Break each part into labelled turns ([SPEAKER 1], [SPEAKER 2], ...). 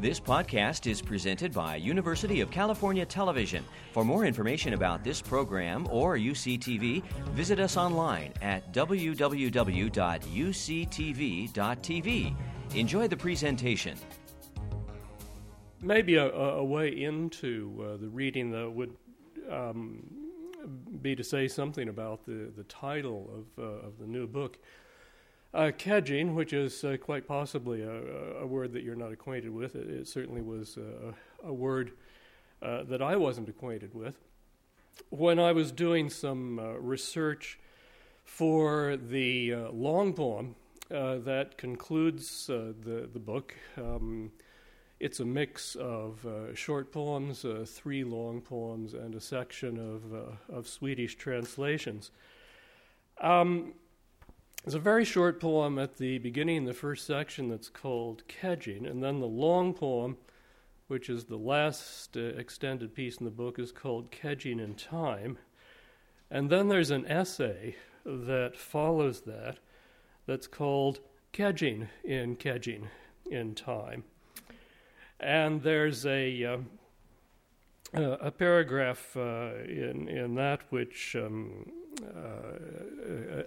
[SPEAKER 1] This podcast is presented by University of California Television. For more information about this program or UCTV, visit us online at www.uctv.tv. Enjoy the presentation.
[SPEAKER 2] Maybe a, a way into uh, the reading, though, would um, be to say something about the, the title of, uh, of the new book. Uh, kedging, which is uh, quite possibly a, a, word that you're not acquainted with, it, it certainly was a, a word uh, that I wasn't acquainted with. When I was doing some uh, research for the uh, long poem uh, that concludes the, the book, um, it's a mix of short poems, three long poems, and a section of, of Swedish translations. Um, there's a very short poem at the beginning, the first section, that's called Kedging, and then the long poem, which is the last uh, extended piece in the book, is called Kedging in Time. And then there's an essay that follows that that's called Kedging in Kedging in Time. And there's a, uh, a paragraph uh, in, in that which um,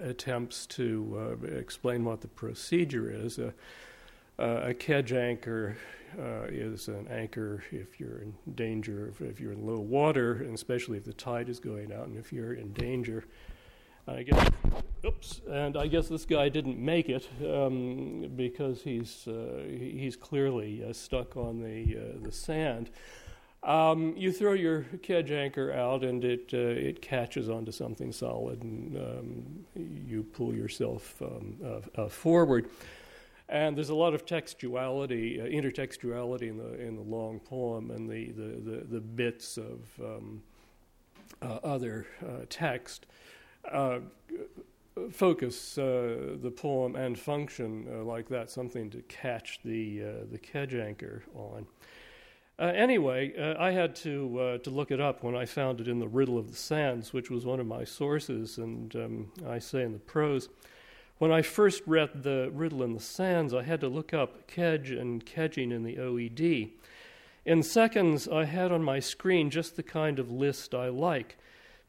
[SPEAKER 2] attempts to uh, explain what the procedure is. Uh, a kedge anchor uh, is an anchor if you're in danger, if, if, you're in low water, and especially if the tide is going out, and if you're in danger. I guess, oops, and I guess this guy didn't make it um, because he's uh, he's clearly uh, stuck on the the sand. Um, you throw your kedge anchor out and it uh, it catches onto something solid and um, you pull yourself um, uh, uh, forward. And there's a lot of textuality, uh, intertextuality in the in the long poem and the the, the, the bits of um, uh, other uh, text focus the poem and function like that, something to catch the the kedge anchor on. Uh, anyway, uh, I had to uh, to look it up when I found it in the Riddle of the Sands, which was one of my sources, and um, I say in the prose. When I first read the Riddle in the Sands, I had to look up kedge and kedging in the OED. In seconds, I had on my screen just the kind of list I like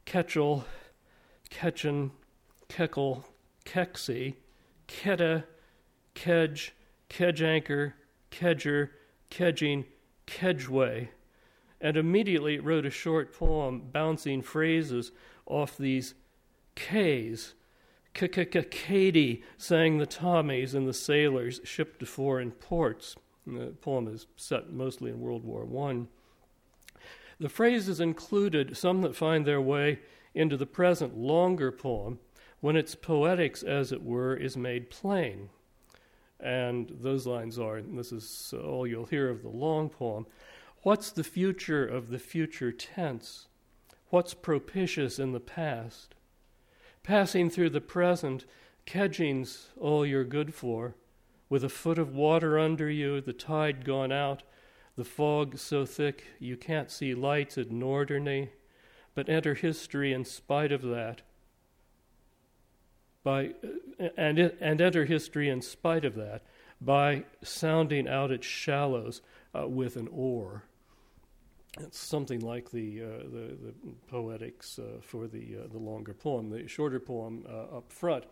[SPEAKER 2] Ketchel, Ketchen, Keckle, Keksy, Ketta, Kedge, Kedge Anchor, Kedger, Kedging, Kedgeway, and immediately wrote a short poem bouncing phrases off these K's. Katie sang the Tommies and the sailors shipped to foreign ports. And the poem is set mostly in World War I. The phrases included some that find their way into the present longer poem when its poetics, as it were, is made plain. And those lines are, and this is all you'll hear of the long poem What's the future of the future tense? What's propitious in the past? Passing through the present, kedging's all you're good for. With a foot of water under you, the tide gone out, the fog so thick you can't see lights at Norderney, but enter history in spite of that by and and enter history in spite of that by sounding out its shallows uh, with an oar. It's something like the uh, the, the, poetics uh, for the uh, the longer poem. The shorter poem uh, up front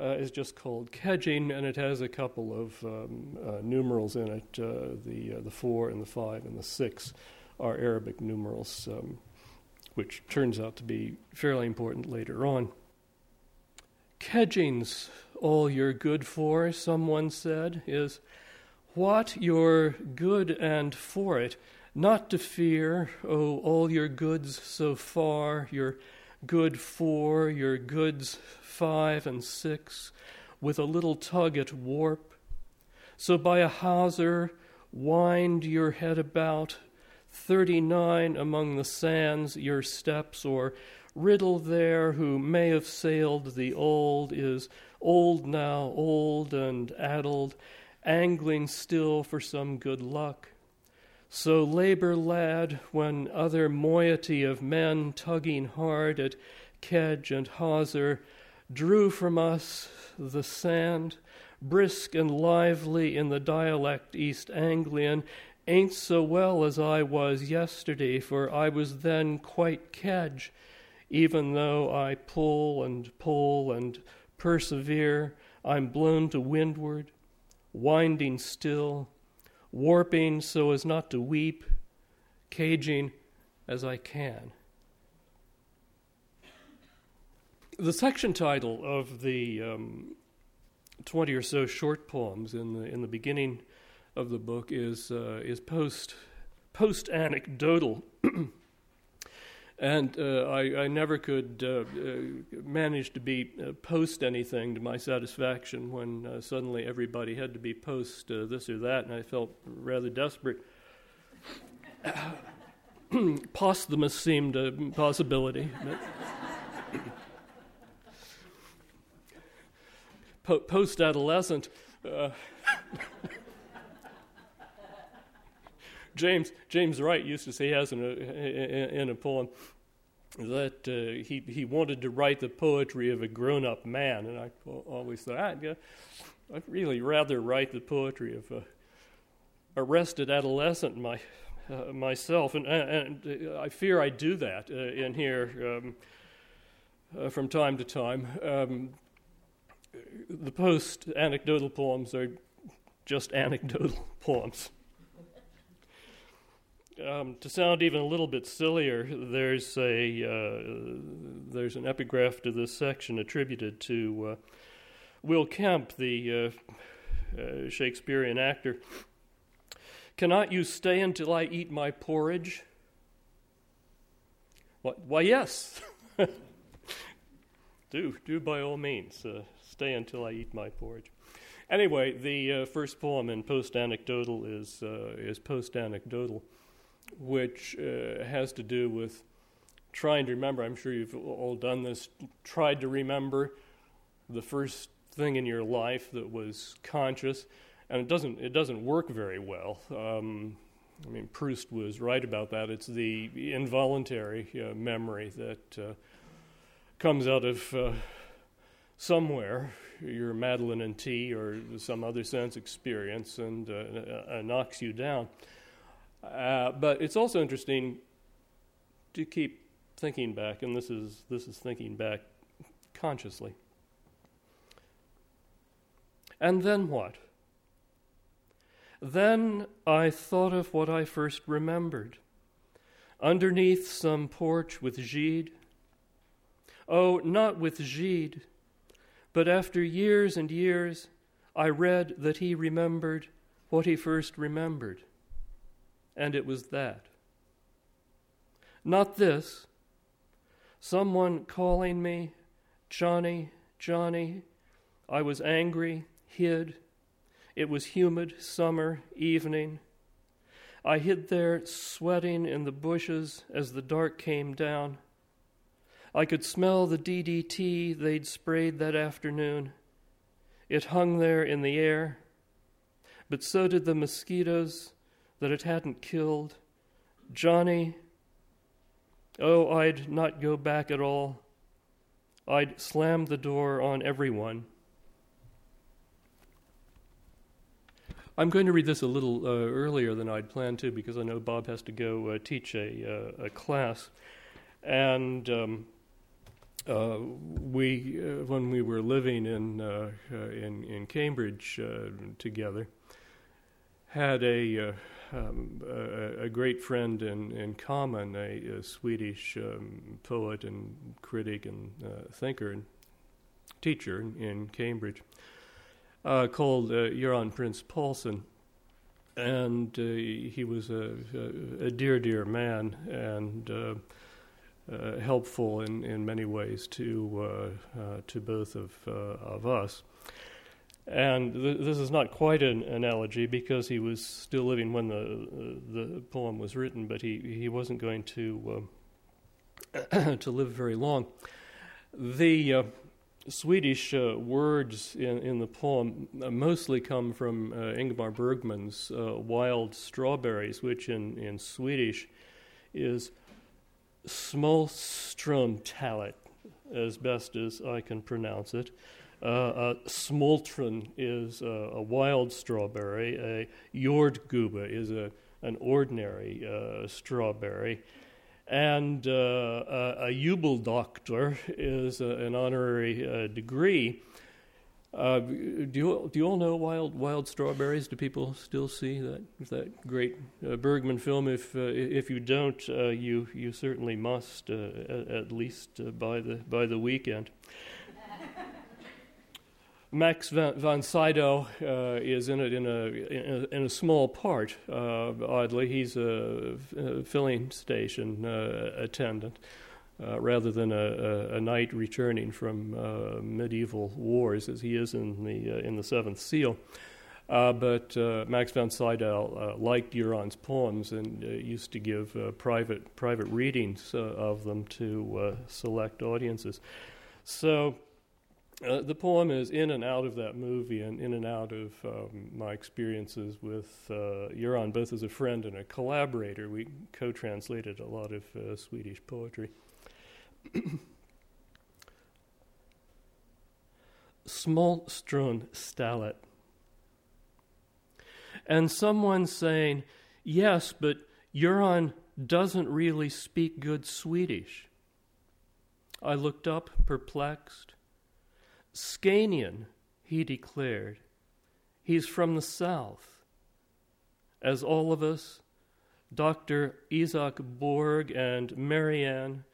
[SPEAKER 2] uh, is just called Kedging, and it has a couple of um, numerals in it. the the four and the five and the six are Arabic numerals, um, which turns out to be fairly important later on. Kedging's all you're good for, someone said, is what you're good and for it, not to fear, oh, all your goods so far, your good four, your goods five and six, with a little tug at warp. So by a hawser, wind your head about, thirty nine among the sands, your steps, or riddle there who may have sailed the old is old now, old and addled, angling still for some good luck. So labor, lad, when other moiety of men tugging hard at kedge and hawser drew from us the sand, brisk and lively in the dialect East Anglian, ain't so well as I was yesterday, for I was then quite kedge, even though I pull and pull and persevere, I'm blown to windward, winding still, warping so as not to weep, caging as I can. The section title of the um, 20 or so short poems in the, in the beginning of the book is, uh, is post, post anecdotal. and uh, I, I, never could uh, uh manage to be uh, post anything to my satisfaction when uh, suddenly everybody had to be post this or that, and I felt rather desperate. Posthumous seemed a possibility. po- post adolescent. Uh, James James Wright used to say he has in a, in a poem that uh, he he wanted to write the poetry of a grown up man, and I always thought I'd, I'd really rather write the poetry of a arrested adolescent my, uh, myself, and, and, I fear I do that uh, in here um, uh, from time to time. Um, the post anecdotal poems are just anecdotal poems. Um, to sound even a little bit sillier, there's a uh, there's an epigraph to this section attributed to uh, Will Kemp, the uh, uh Shakespearean actor. Cannot you stay until I eat my porridge? Why, why yes. do do by all means. Uh, stay until I eat my porridge. Anyway, the uh, first poem in Post Anecdotal is, is Post Anecdotal, which uh, has to do with trying to remember. I'm sure you've all done this, tried to remember the first thing in your life that was conscious, and it doesn't, it doesn't work very well. Um, I mean, Proust was right about that. It's the involuntary uh, memory that uh, comes out of uh, somewhere, your Madeline and tea or some other sense experience, and uh, uh, knocks you down. Uh, but it's also interesting to keep thinking back, and this is this is thinking back consciously. And then what? Then I thought of what I first remembered. Underneath some porch with Gide. Oh, not with Gide but after years and years, I read that he remembered what he first remembered, and it was that. Not this. Someone calling me, Johnny, Johnny. I was angry, hid. It was humid summer evening. I hid there, sweating in the bushes as the dark came down. I could smell the DDT they'd sprayed that afternoon. It hung there in the air, but so did the mosquitoes that it hadn't killed. Johnny, oh, I'd not go back at all. I'd slam the door on everyone. I'm going to read this a little uh, earlier than I'd planned to because I know Bob has to go uh, teach a, uh, a, class. And um, uh, we, uh, when we were living in uh, in, in Cambridge together, had a, um, a, a great friend in, in common, a, a Swedish um, poet and critic and thinker and teacher in, in Cambridge, called Göran Printz-Påhlson and uh, he was a, a, dear, dear man, and uh, uh, helpful in, in many ways to uh, uh, to both of of us. And th- this is not quite an analogy because he was still living when the the poem was written, but he, he wasn't going to to live very long. The uh, Swedish uh, words in, in the poem uh, mostly come from Ingmar Bergman's Wild Strawberries, which in, in Swedish is Smultronstället, as best as I can pronounce it. Uh, uh, smultron is a wild strawberry. A jordgubbe is a an ordinary uh, strawberry. And uh, a, a is a, an honorary uh, degree. Uh, do you do you all know Wild Wild Strawberries? Do people still see that that great Bergman film? If if you don't, you you certainly must at, at, least by the by the weekend. Max von Sydow uh, is in it in a, in a, in a small part. Uh, oddly, he's a, a filling station uh, attendant uh, rather than a, knight returning from uh, medieval wars, as he is in the uh, in the Seventh Seal. but Max von Sydow liked Göran's poems and used to give private private readings of them to select audiences. So. Uh, the poem is in and out of that movie and in and out of um, my experiences with uh, Göran, both as a friend and a collaborator. We co translated a lot of uh, Swedish poetry. Smultronstället. And someone saying, Yes, but Göran doesn't really speak good Swedish. I looked up, perplexed. Scanian, he declared. He's from the South. As all of us, Dr. Isaac Borg and Marianne,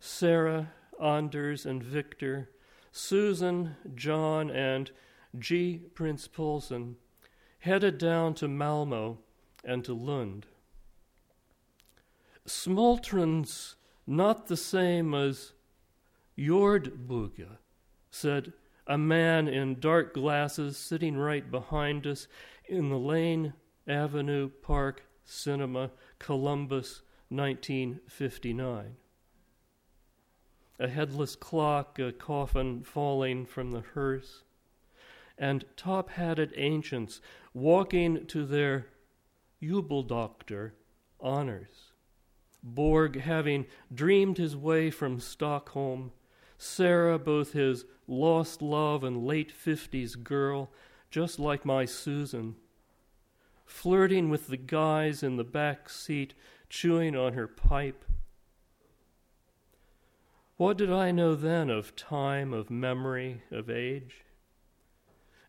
[SPEAKER 2] Sarah, Anders, and Victor, Susan, John, and G. Printz-Påhlson headed down to Malmo and to Lund. Smultron's not the same as Jordbuga, said a man in dark glasses sitting right behind us in the Lane Avenue Park Cinema, Columbus, 1959. A headless clock, a coffin falling from the hearse, and top hatted ancients walking to their Jubeldoktor honors. Borg having dreamed his way from Stockholm Sarah, both his lost love and late 50s girl, just like my Susan, flirting with the guys in the back seat, chewing on her pipe. What did I know then of time, of memory, of age?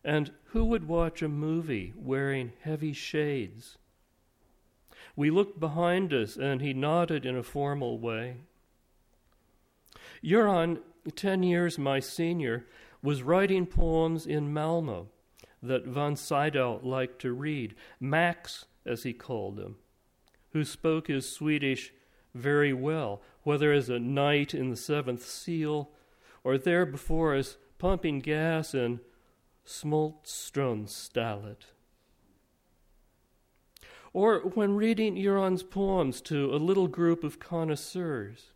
[SPEAKER 2] And who would watch a movie wearing heavy shades? We looked behind us, and he nodded in a formal way. Göran 10 years my senior, was writing poems in Malmo that von Sydow liked to read, Max, as he called him, who spoke his Swedish very well, whether as a knight in the seventh seal or there before us pumping gas in Smultronstället. Or when reading Göran's poems to a little group of connoisseurs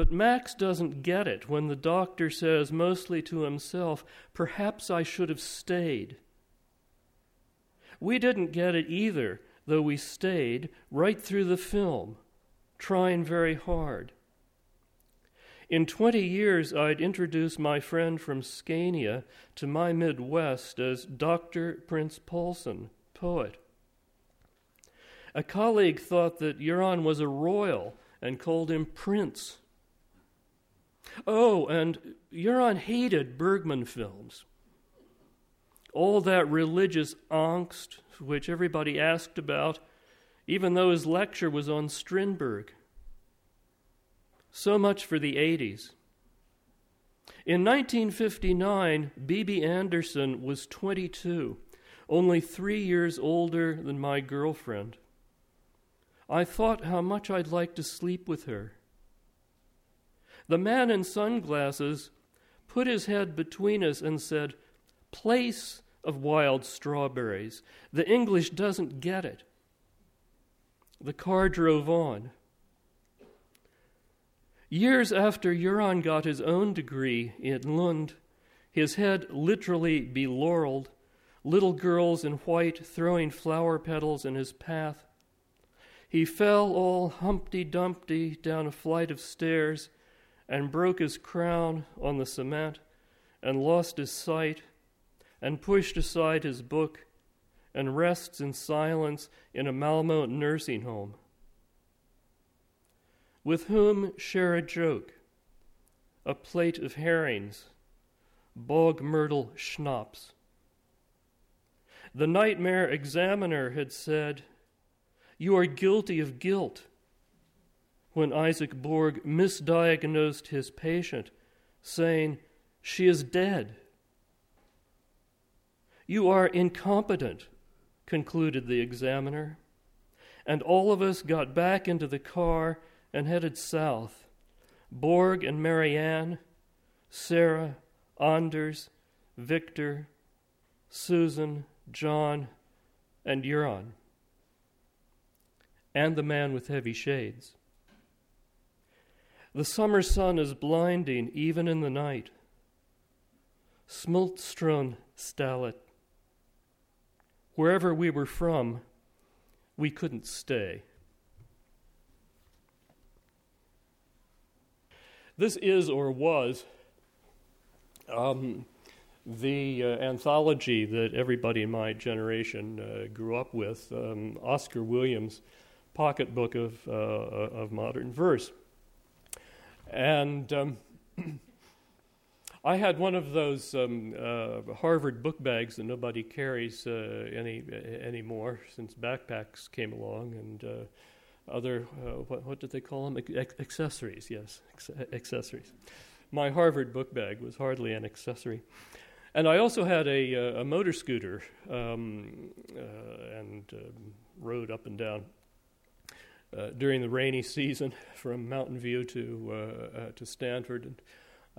[SPEAKER 2] but Max doesn't get it when the doctor says, mostly to himself, Perhaps I should have stayed. We didn't get it either, though we stayed right through the film, trying very hard. In 20 years, I'd introduced my friend from Scania to my Midwest as Dr. Printz-Påhlson, poet. A colleague thought that Göran was a royal and called him Prince. Oh, and Göran hated Bergman films. All that religious angst which everybody asked about, even though his lecture was on Strindberg. So much for the 80s. In 1959, Bibi Andersson was 22, only three years older than my girlfriend. I thought how much I'd like to sleep with her. The man in sunglasses put his head between us and said, Place of wild strawberries. The English doesn't get it. The car drove on. Years after Göran got his own degree in Lund, his head literally belaureled, little girls in white throwing flower petals in his path. He fell all Humpty Dumpty down a flight of stairs and broke his crown on the cement and lost his sight and pushed aside his book and rests in silence in a Malmo nursing home? With whom share a joke, a plate of herrings, bog myrtle schnapps? The nightmare examiner had said, You are guilty of guilt. When Isaac Borg misdiagnosed his patient, saying, She is dead. You are incompetent, concluded the examiner. And all of us got back into the car and headed south. Borg and Marianne, Sarah, Anders, Victor, Susan, John, and Göran, and the man with heavy shades. The summer sun is blinding even in the night. Smultstron Stallet. Wherever we were from, we couldn't stay. This is or was um, the uh, anthology that everybody in my generation uh, grew up with, um, Oscar Williams' pocketbook of, uh, of modern verse. And um, I had one of those um, uh, Harvard book bags that nobody carries uh, any anymore since backpacks came along and uh, other what, what did they call them? accessories, yes, accessories. My Harvard book bag was hardly an accessory. And I also had a, uh, a motor scooter um, uh, and uh, rode up and down uh, during the rainy season from Mountain View to uh, uh, to Stanford. And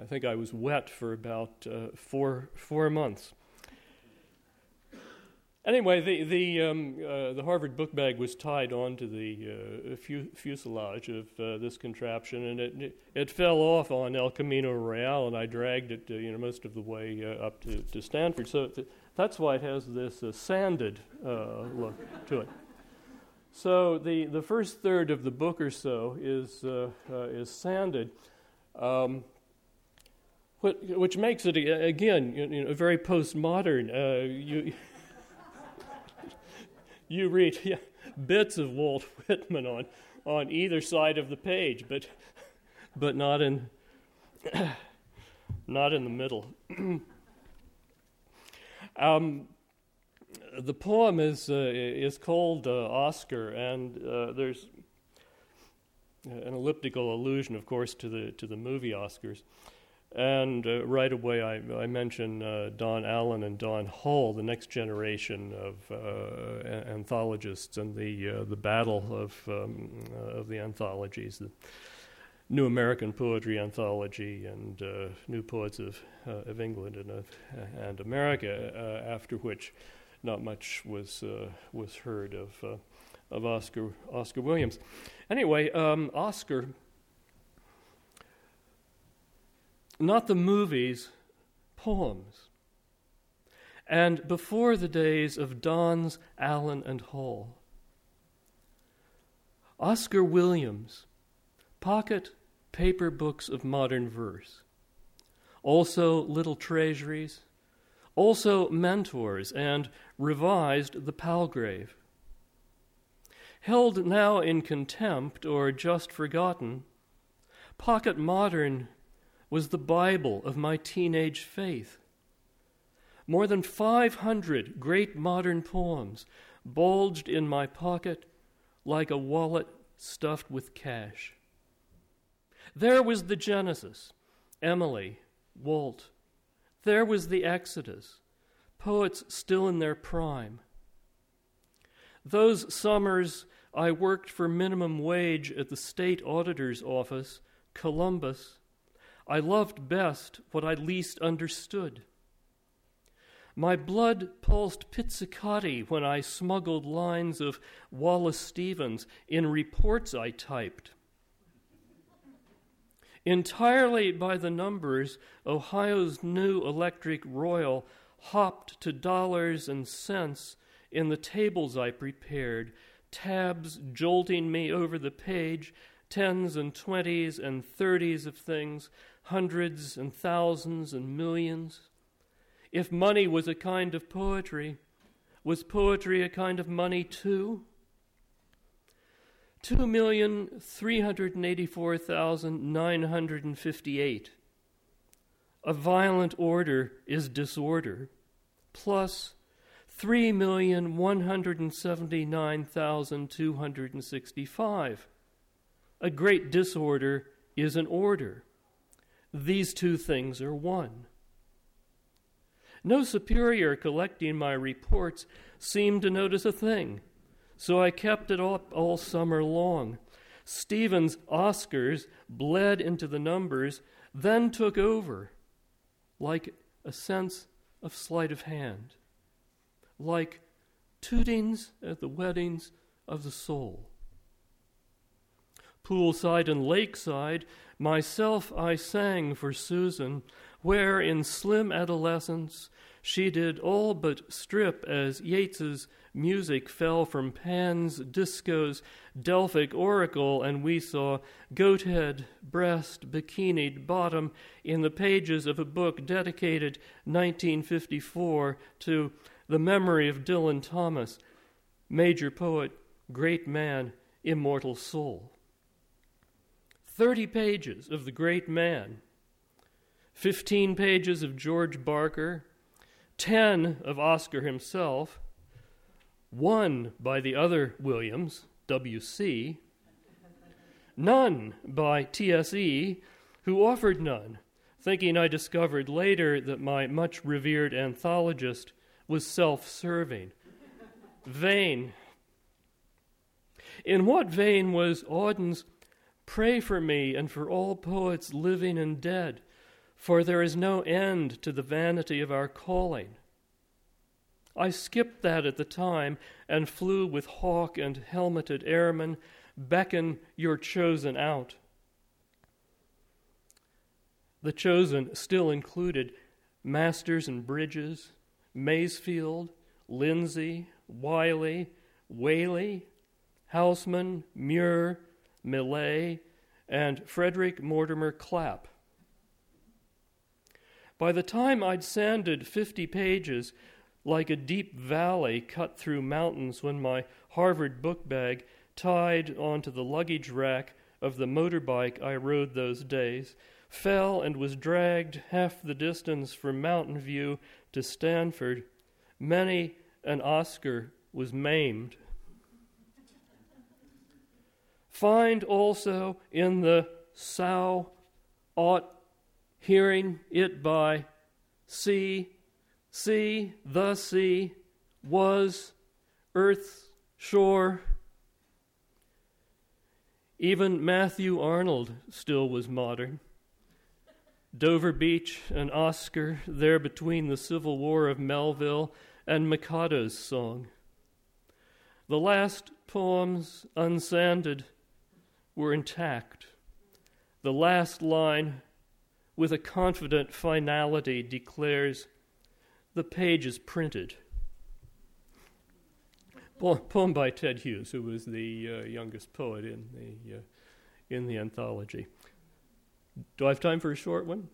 [SPEAKER 2] I think I was wet for about four four months. Anyway, the the um, uh, the Harvard book bag was tied onto the uh, fuselage of uh, this contraption, and it, it fell off on El Camino Real, and I dragged it, uh, you know, most of the way uh, up to, to Stanford. So th- that's why it has this uh, sanded look to it. So the, the first third of the book or so is is sanded. Um, which makes it again you know, very postmodern. you you read yeah, bits of Walt Whitman on, on either side of the page, but, but not, in, not in the middle. um, the poem is, uh, is called uh, Oscar, and uh, there's an elliptical allusion, of course, to the, to the movie Oscars. And uh, right away, I, I mention uh, Don Allen and Don Hall, the next generation of uh, anthologists, and the the battle of um, of the anthologies, the New American Poetry Anthology and New Poets of of England and of, and America. after which, not much was was heard of of Oscar Oscar Williams. Anyway, um, Oscar not the movies, poems. And before the days of Dons, Allen, and Hall, Oscar Williams, pocket paper books of modern verse. Also, little treasuries. Also, mentors and revised the Palgrave. Held now in contempt or just forgotten, pocket modern was the Bible of my teenage faith. More than 500 great modern poems bulged in my pocket like a wallet stuffed with cash. There was the Genesis, Emily, Walt. There was the Exodus, poets still in their prime. Those summers I worked for minimum wage at the state auditor's office, Columbus, I loved best what I least understood. My blood pulsed pizzicati when I smuggled lines of Wallace Stevens in reports I typed. Entirely by the numbers, Ohio's new electric royal hopped to dollars and cents in the tables I prepared, tabs jolting me over the page, tens and twenties and thirties of things hundreds and thousands and millions. If money was a kind of poetry, Was poetry a kind of money too? 2,384,958. A violent order is disorder, plus 3,179,265. A great disorder is an order. These two things are one. No superior collecting my reports seemed to notice a thing, so I kept it up all summer long. Stephen's Oscars bled into the numbers, then took over, like a sense of sleight of hand, like tootings at the weddings of the soul. Poolside and lakeside, myself I sang for Susan, where in slim adolescence she did all but strip as Yeats's music fell from Pan's, Disco's, Delphic oracle, and we saw goat head, breast, bikinied bottom in the pages of a book dedicated 1954 to the memory of Dylan Thomas, major poet, great man, immortal soul. 30 pages of the great man, 15 pages of George Barker, 10 of Oscar himself, one by the other Williams, W.C., none by T.S.E., who offered none, thinking I discovered later that my much revered anthologist was self serving. Vain. In what vein was Auden's Pray for me and for all poets living and dead, for there is no end to the vanity of our calling? I skipped that at the time and flew with hawk and helmeted airmen, beckon your chosen out. The chosen still included Masters and Bridges, Masefield, Lindsay, Wylie, Waley, Housman, Muir, Millay, and Frederick Mortimer Clapp. By the time I'd sanded 50 pages, like a deep valley cut through mountains when my Harvard book bag tied onto the luggage rack of the motorbike I rode those days, fell and was dragged half the distance from Mountain View to Stanford. Many an Oscar was maimed. Find also in the sow ought hearing it by sea, sea, the sea, was, earth's shore. Even Matthew Arnold still was modern. Dover Beach and Oscar, there between the Civil War of Melville and Mikado's song. The last poems unsanded were intact. The last line, with a confident finality, declares the page is printed. Poem by Ted Hughes, who was the uh, youngest poet in the, uh, in the anthology. Do I have time for a short one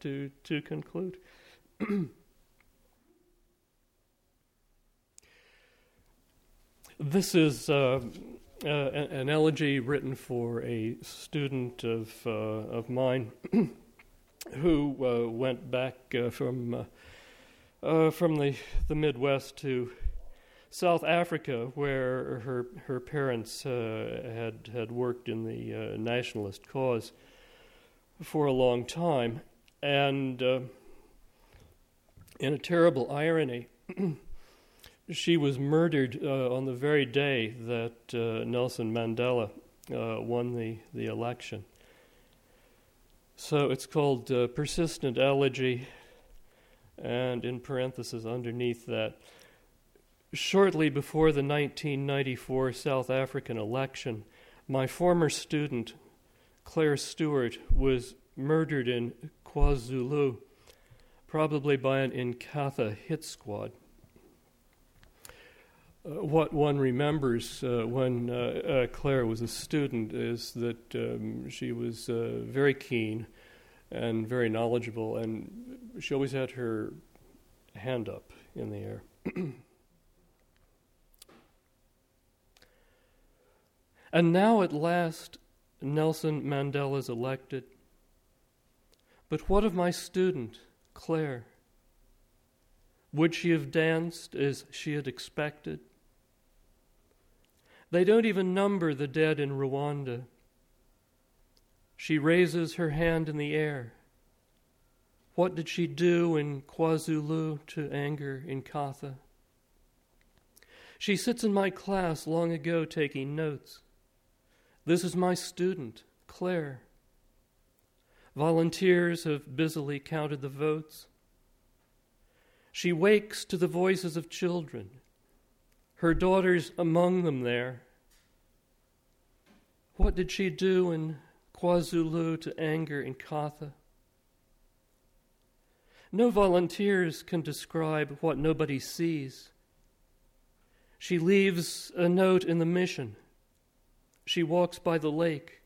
[SPEAKER 2] to, to conclude? this is uh, uh, an elegy written for a student of, uh, of mine who uh, went back uh, from, uh, from the, the Midwest to South Africa, where her, her parents had, had worked in the nationalist cause for a long time. And in a terrible irony, she was murdered uh, on the very day that uh, Nelson Mandela uh, won the, the election. So it's called uh, Persistent Elegy, and in parentheses underneath that, shortly before the 1994 South African election, my former student, Claire Stewart, was murdered in KwaZulu, probably by an Inkatha hit squad. Uh, what one remembers uh, when uh, Claire was a student is that um, she was very keen and very knowledgeable, and she always had her hand up in the air. and now at last, Nelson Mandela is elected. But what of my student, Claire? Would she have danced as she had expected? They don't even number the dead in Rwanda. She raises her hand in the air. What did she do in KwaZulu to anger Inkatha? She sits in my class long ago taking notes. This is my student, Claire. Volunteers have busily counted the votes. She wakes to the voices of children, her daughters among them there. What did she do in KwaZulu to anger Inkatha? No volunteers can describe what nobody sees. She leaves a note in the mission. She walks by the lake,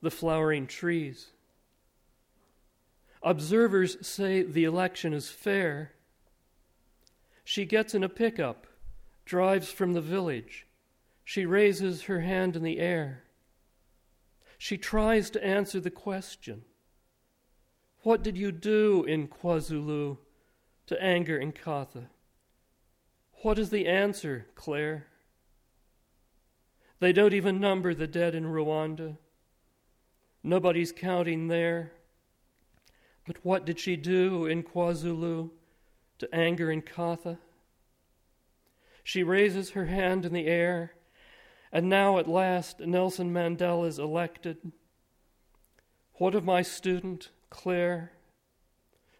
[SPEAKER 2] the flowering trees. Observers say the election is fair. She gets in a pickup, drives from the village. She raises her hand in the air. She tries to answer the question What did you do in KwaZulu to anger Inkatha? What is the answer, Claire? They don't even number the dead in Rwanda. Nobody's counting there. But what did she do in KwaZulu to anger Inkatha? She raises her hand in the air, and now at last Nelson Mandela is elected. What of my student, Claire?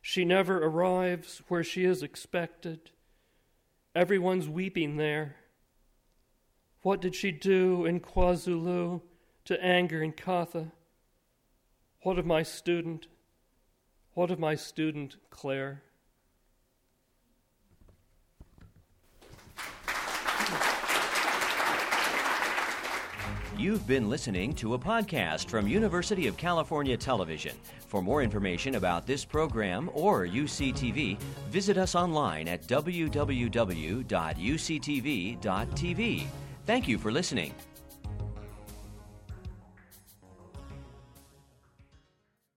[SPEAKER 2] She never arrives where she is expected. Everyone's weeping there. What did she do in KwaZulu to anger in Inkatha? What of my student? What of my student, Claire?
[SPEAKER 1] You've been listening to a podcast from University of California Television. For more information about this program or UCTV, visit us online at www.uctv.tv. Thank you for listening.